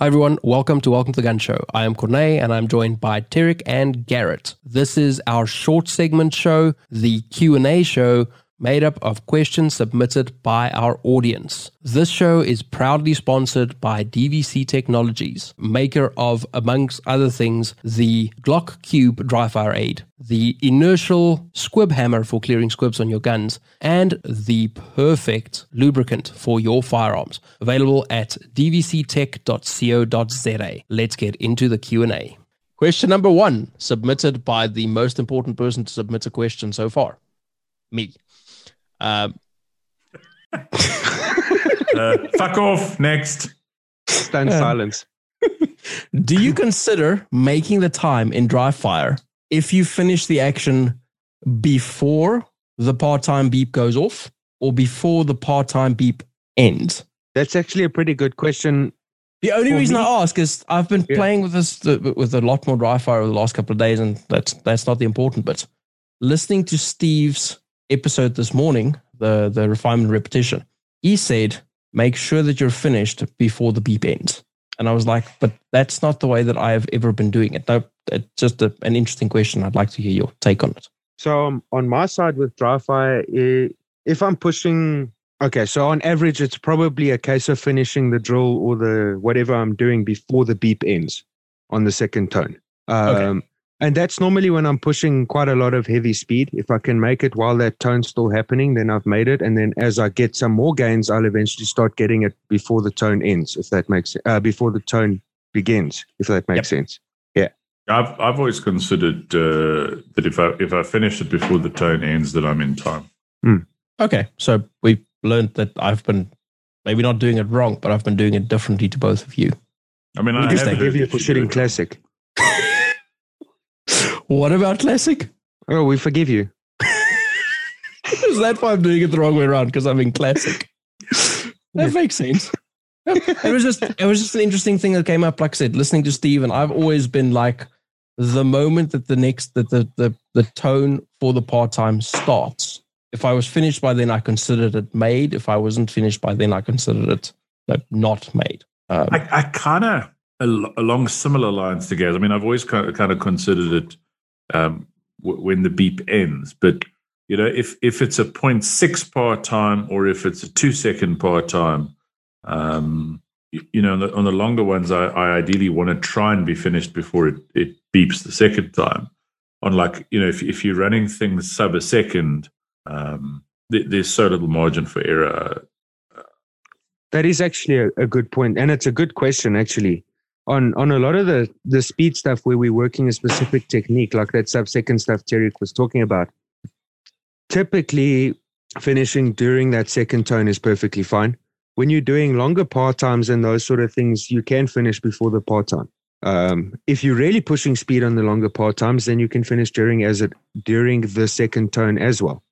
Hi everyone, welcome to Welcome to the Gun Show. I am Corneille and I'm joined by Tarek and Garrett. This is our short segment show, the Q&A show made up of questions submitted by our audience. This show is proudly sponsored by DVC Technologies, maker of amongst other things the Glock Cube dry fire aid, the inertial squib hammer for clearing squibs on your guns, and the perfect lubricant for your firearms. Available at dvctech.co.za. Let's get into the Q&A. Question number 1, submitted by the most important person to submit a question so far. Me. Um, Uh, fuck off. Next. Stand silence. do you consider making the time in dry fire if you finish the action before the par-time beep goes off or before the par-time beep ends? That's actually a pretty good question. The only reason me- I ask is I've been Yeah. playing with this with a lot more dry fire over the last couple of days, and that's that's not the important bit. Listening to Steve's episode this morning, the the refinement repetition, he said make sure that you're finished before the beep ends, and I was like, but that's not the way that I have ever been doing it. No, it's just a, an interesting question. I'd like to hear your take on it. So um, on my side with dry fire, if I'm pushing, okay, so on average, it's probably a case of finishing the drill or the whatever I'm doing before the beep ends on the second tone. Um, And that's normally when I'm pushing quite a lot of heavy speed. If I can make it while that tone's still happening, then I've made it. And then as I get some more gains, I'll eventually start getting it before the tone ends, if that makes uh, before the tone begins, if that makes sense. Yeah. I've I've always considered uh, that if I if I finish it before the tone ends, that I'm in time. Okay, so we've learned that I've been maybe not doing it wrong, but I've been doing it differently to both of you. I mean, I Because have they heard give you that for do classic. What about classic? Oh, we forgive you. Is that why I'm doing it the wrong way around? Because I'm in classic. That makes sense. It was just it was just an interesting thing that came up. Like I said, listening to Steve, and I've always been like, the moment that the next that the the the tone for the par time starts. If I was finished by then, I considered it made. If I wasn't finished by then, I considered it like, not made. Um, I, I kind of al- along similar lines together. I mean, I've always kind of, kind of considered it um, w- when the beep ends, but you know, if if it's a 0.6 par time or if it's a two second par time, um, you, you know, on the, on the longer ones, I, I ideally want to try and be finished before it, it beeps the second time. On like, you know, if if you're running things sub a second, um, th- there's so little margin for error. That is actually a, a good point, and it's a good question actually. On on a lot of the the speed stuff where we're working a specific technique, like that sub second stuff Tarek was talking about, typically finishing during that second tone is perfectly fine. When you're doing longer par times and those sort of things, you can finish before the par time. Um, if you're really pushing speed on the longer par times, then you can finish during as it during the second tone as well.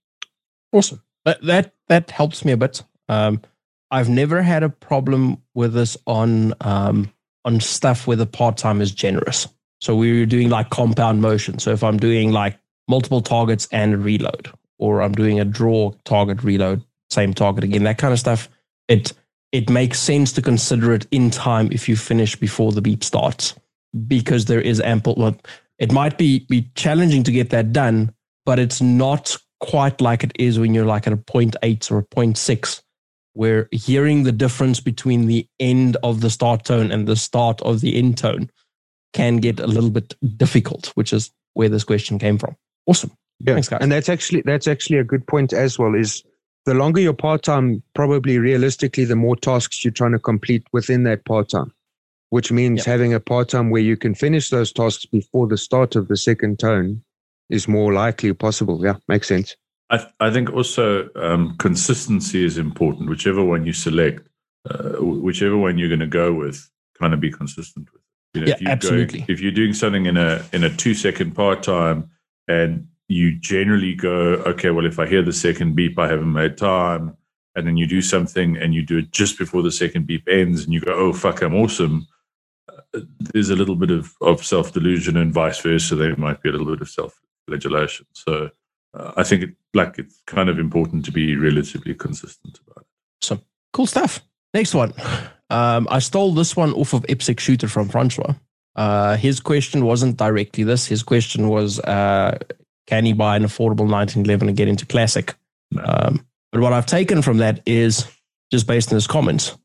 Awesome. That that that helps me a bit. Um, I've never had a problem with this on um, on stuff where the par time is generous. So we were doing like compound motion. So if I'm doing like multiple targets and reload, or I'm doing a draw target reload, same target again, that kind of stuff, it it makes sense to consider it in time if you finish before the beep starts, because there is ample. Well, it might be be challenging to get that done, but it's not quite like it is when you're like at a 0.8 or a 0.6 where hearing the difference between the end of the start tone and the start of the end tone can get a little bit difficult which is where this question came from awesome Yeah, Thanks, guys. and that's actually that's actually a good point as well. Is the longer your par time, probably realistically, the more tasks you're trying to complete within that par time, which means having a par time where you can finish those tasks before the start of the second tone is more likely possible. Yeah, makes sense. I, th- I think also um, consistency is important. Whichever one you select, uh, whichever one you're going to go with, kind of be consistent with. You know, Yeah, if you go- absolutely. if you're doing something in a in a two second par time, and you generally go, okay, well, if I hear the second beep, I haven't made time, and then you do something and you do it just before the second beep ends, and you go, oh fuck, I'm awesome. Uh, There's a little bit of, of self delusion and vice versa. There might be a little bit of self flagellation. So uh, I think it, like it's kind of important to be relatively consistent about it. So cool stuff. Next one. Um, I stole this one off of IPSC Shooter from Francois. Uh, his question wasn't directly this. His question was, uh, can he buy an affordable 1911 and get into classic? Um, but what I've taken from that is just based on his comments.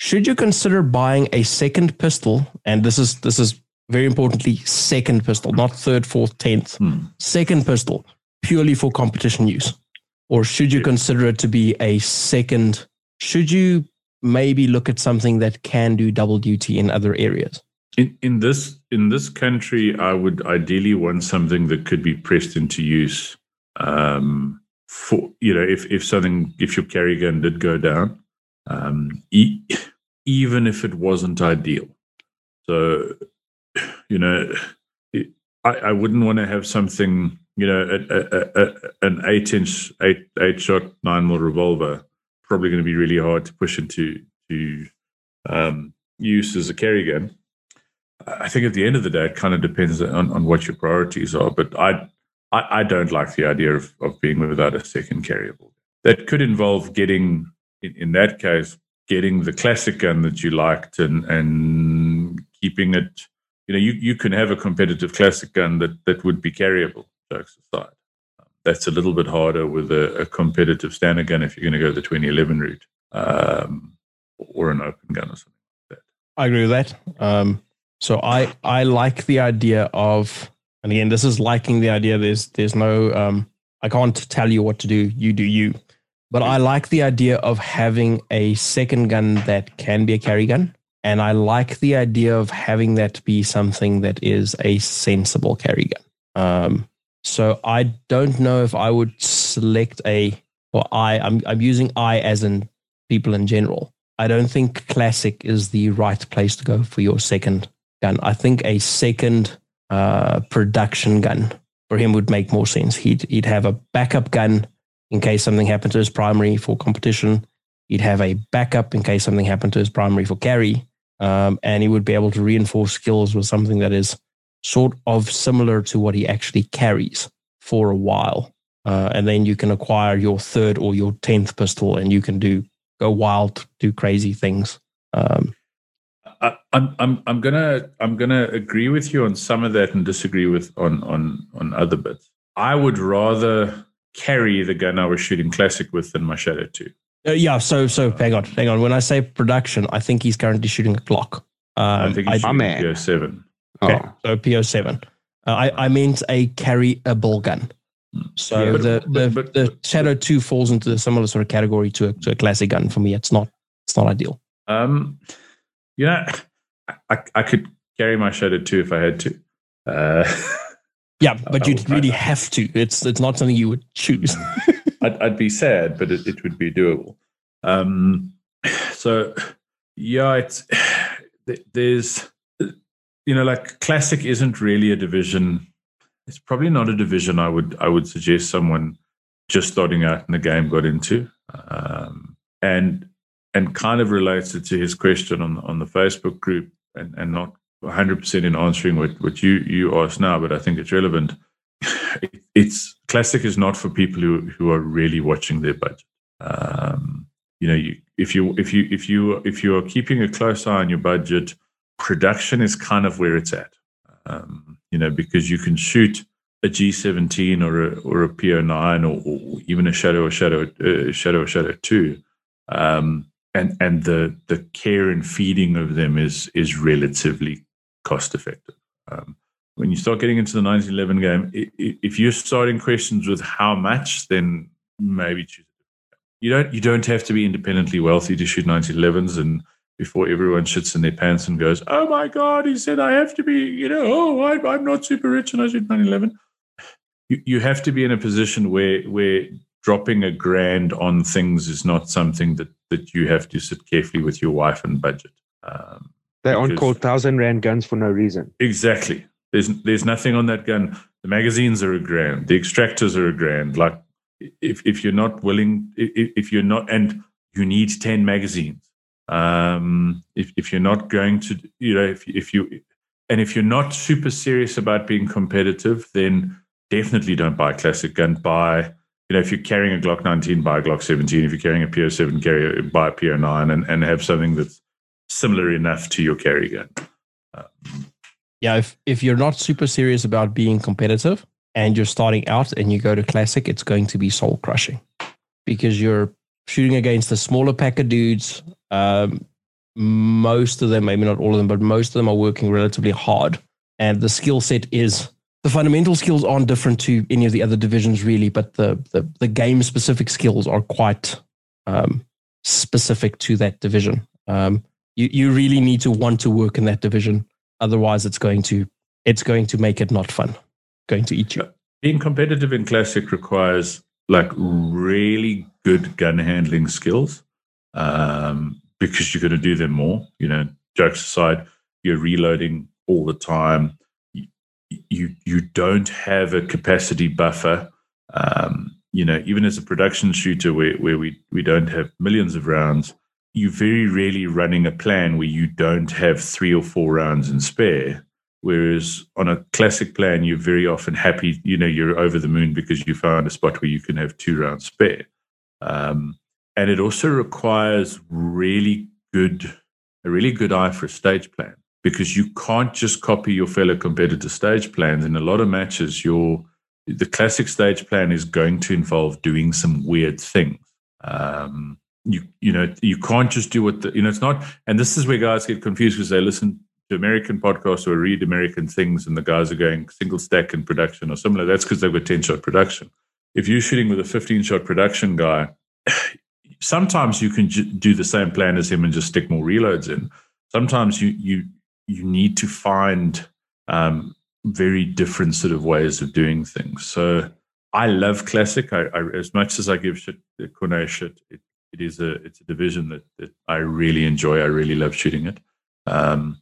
Should you consider buying a second pistol? And this is this is very importantly second pistol, not third, fourth, tenth. Hmm. Second pistol, purely for competition use, or should you consider it to be a second? Should you maybe look at something that can do double duty in other areas? In in this in this country, I would ideally want something that could be pressed into use. Um, for you know, if if something if your carry gun did go down, um, e- even if it wasn't ideal. So, you know, it, I, I wouldn't want to have something, you know, a, a, a, an eight inch, eight eight shot nine mil revolver. Probably going to be really hard to push into to um, use as a carry gun. I think at the end of the day, it kind of depends on, on what your priorities are. But I, I, I don't like the idea of, of being without a second carryable. That could involve getting, in, in that case, getting the classic gun that you liked and and keeping it. You know, you, you can have a competitive classic gun that, that would be carryable. Jokes aside, that's a little bit harder with a, a competitive standard gun if you're going to go the 2011 route um, or an open gun or something. I agree with that. Um, so I I like the idea of, and again, this is liking the idea. There's there's no um, I can't tell you what to do. You do you. But I like the idea of having a second gun that can be a carry gun, and I like the idea of having that be something that is a sensible carry gun. Um, so I don't know if I would select a or I I'm I'm using I as in people in general. I don't think classic is the right place to go for your second gun. I think a second uh, production gun for him would make more sense. He'd he'd have a backup gun in case something happened to his primary for competition. He'd have a backup in case something happened to his primary for carry, um, and he would be able to reinforce skills with something that is sort of similar to what he actually carries for a while. Uh, and then you can acquire your third or your tenth pistol, and you can do go wild, do crazy things. Um, I, I'm I'm I'm gonna I'm gonna agree with you on some of that and disagree with on on on other bits. I would rather carry the gun I was shooting classic with than my Shadow Two. uh, yeah, so so hang on, hang on. When I say production, I think he's currently shooting a Glock. I Um, think I, shooting a Seven. Okay, Oh, so PO7. Uh, I I meant a carryable gun. So Yeah, but- the the, but- but- the Shadow Two falls into a similar sort of category to a, to a classic gun for me. It's not it's not ideal. Um, you know, I I could carry my Shadow Two if I had to. Uh, Yeah, but I- you'd I- really have to. It's it's not something you would choose. I'd, I'd be sad, but it, it would be doable. Um, so, yeah, it's there's you know like classic isn't really a division. It's probably not a division I would I would suggest someone just starting out in the game got into, um, and and kind of relates it to his question on on the Facebook group, and and not 100 percent in answering what what you you asked now, but I think it's relevant it- it's classic is not for people who who are really watching their budget. Um, you know, you, if you if you if you if you are keeping a close eye on your budget, production is kind of where it's at. Um, you know, because you can shoot a G17 or a or a PO9 or, or even a Shadow or Shadow uh, Shadow or Shadow Two, um, and and the the care and feeding of them is is relatively cost effective. Um, when you start getting into the 1911 game, if you're starting questions with how much, then maybe choose. You don't you don't have to be independently wealthy to shoot 1911s and before everyone shits in their pants and goes, "Oh my god, he said I have to be, you know, oh I, I'm not super rich and I shoot 911." You you have to be in a position where where dropping a grand on things is not something that that you have to sit carefully with your wife and budget. Um, they aren't called thousand rand guns for no reason. Exactly. There's there's nothing on that gun. The magazines are a grand. The extractors are a grand. Like if if you're not willing, if, if you're not, and you need ten magazines. Um, if if you're not going to, you know, if if you, and if you're not super serious about being competitive, then definitely don't buy a classic gun. Buy, you know, if you're carrying a Glock 19, buy a Glock 17. If you're carrying a PO7, carry buy a PO9, and and have something that's similar enough to your carry gun. Um, yeah, if if you're not super serious about being competitive and you're starting out and you go to classic, it's going to be soul crushing because you're shooting against the smaller pack of dudes. Um, most of them, maybe not all of them, but most of them are working relatively hard, and the skill set is the fundamental skills aren't different to any of the other divisions really, but the the, the game specific skills are quite um, specific to that division. Um, you you really need to want to work in that division, otherwise it's going to it's going to make it not fun, going to eat you. Being competitive in classic requires like really good gun handling skills um, because you're going to do them more. You know, jokes aside, you're reloading all the time you you don't have a capacity buffer. Um, you know, even as a production shooter where, where we, we don't have millions of rounds, you're very rarely running a plan where you don't have three or four rounds in spare. Whereas on a classic plan, you're very often happy, you know, you're over the moon because you found a spot where you can have two rounds spare. Um, and it also requires really good, a really good eye for a stage plan because you can't just copy your fellow competitor stage plans. In a lot of matches, your the classic stage plan is going to involve doing some weird things. Um, you you know you can't just do what the, you know it's not. And this is where guys get confused because they listen to American podcasts or read American things, and the guys are going single stack in production or similar. That's because they've got ten shot production. If you're shooting with a 15 shot production guy, sometimes you can do the same plan as him and just stick more reloads in. Sometimes you you you need to find um, very different sort of ways of doing things. So I love classic. I, I as much as I give shit Cornet shit, it, it is a it's a division that, that I really enjoy. I really love shooting it. Um,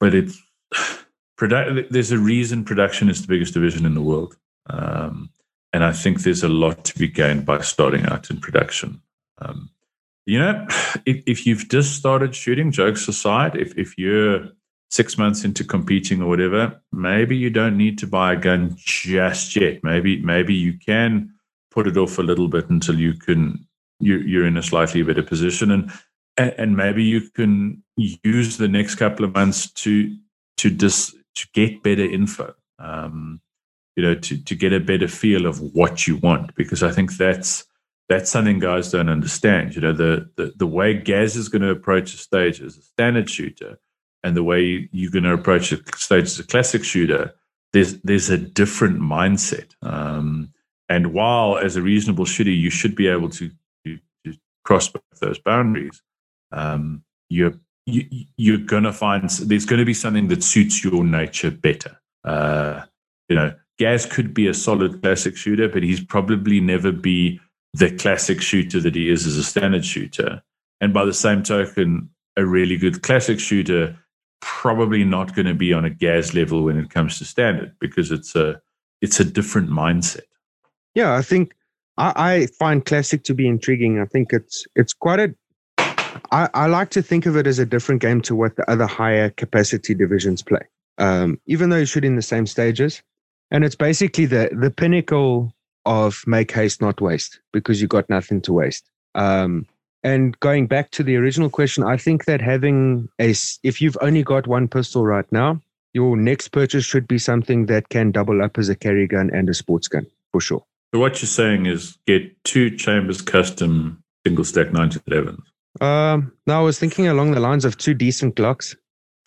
but it's there's a reason production is the biggest division in the world. Um, and I think there's a lot to be gained by starting out in production. Um, you know, if, if, you've just started shooting, jokes aside, if, if you're six months into competing or whatever, maybe you don't need to buy a gun just yet. Maybe maybe you can put it off a little bit until you can you, you're in a slightly better position, and and maybe you can use the next couple of months to to dis, to get better info. Um, you know, to to get a better feel of what you want, because I think that's that's something guys don't understand. You know, the the, the way Gaz is going to approach a stage as a standard shooter and the way you're going to approach a stage as a classic shooter, there's there's a different mindset. Um, and while as a reasonable shooter, you should be able to, to, to cross those boundaries, um, you're you, are you are going to find there's going to be something that suits your nature better. Uh, you know, Gaz could be a solid classic shooter, but he's probably never be the classic shooter that he is as a standard shooter. And by the same token, a really good classic shooter probably not going to be on a Gaz level when it comes to standard because it's a it's a different mindset. Yeah, I think I, I find classic to be intriguing. I think it's it's quite a I, I like to think of it as a different game to what the other higher capacity divisions play. Um, even though you shoot in the same stages, and it's basically the the pinnacle of make haste not waste because you got nothing to waste. Um, and going back to the original question, I think that having a, if you've only got one pistol right now, your next purchase should be something that can double up as a carry gun and a sports gun for sure. So what you're saying is get two chambers custom single stack 1911s. Um, no, I was thinking along the lines of two decent Glocks.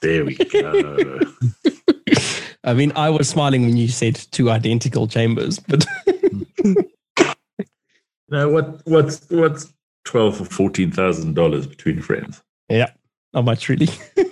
There we go. I mean, I was smiling when you said two identical chambers, but. now, what what's what's twelve or fourteen thousand dollars between friends. Yeah, not much really.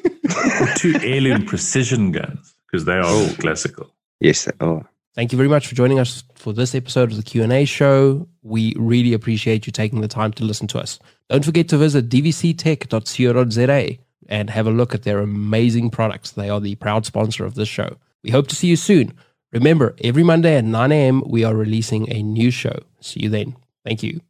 two heirloom precision guns because they are all classical. Yes, they are. Thank you very much for joining us for this episode of the Q&A show. We really appreciate you taking the time to listen to us. Don't forget to visit dvctech.co.za and have a look at their amazing products. They are the proud sponsor of this show. We hope to see you soon. Remember, every Monday at 9 a.m., we are releasing a new show. See you then. Thank you.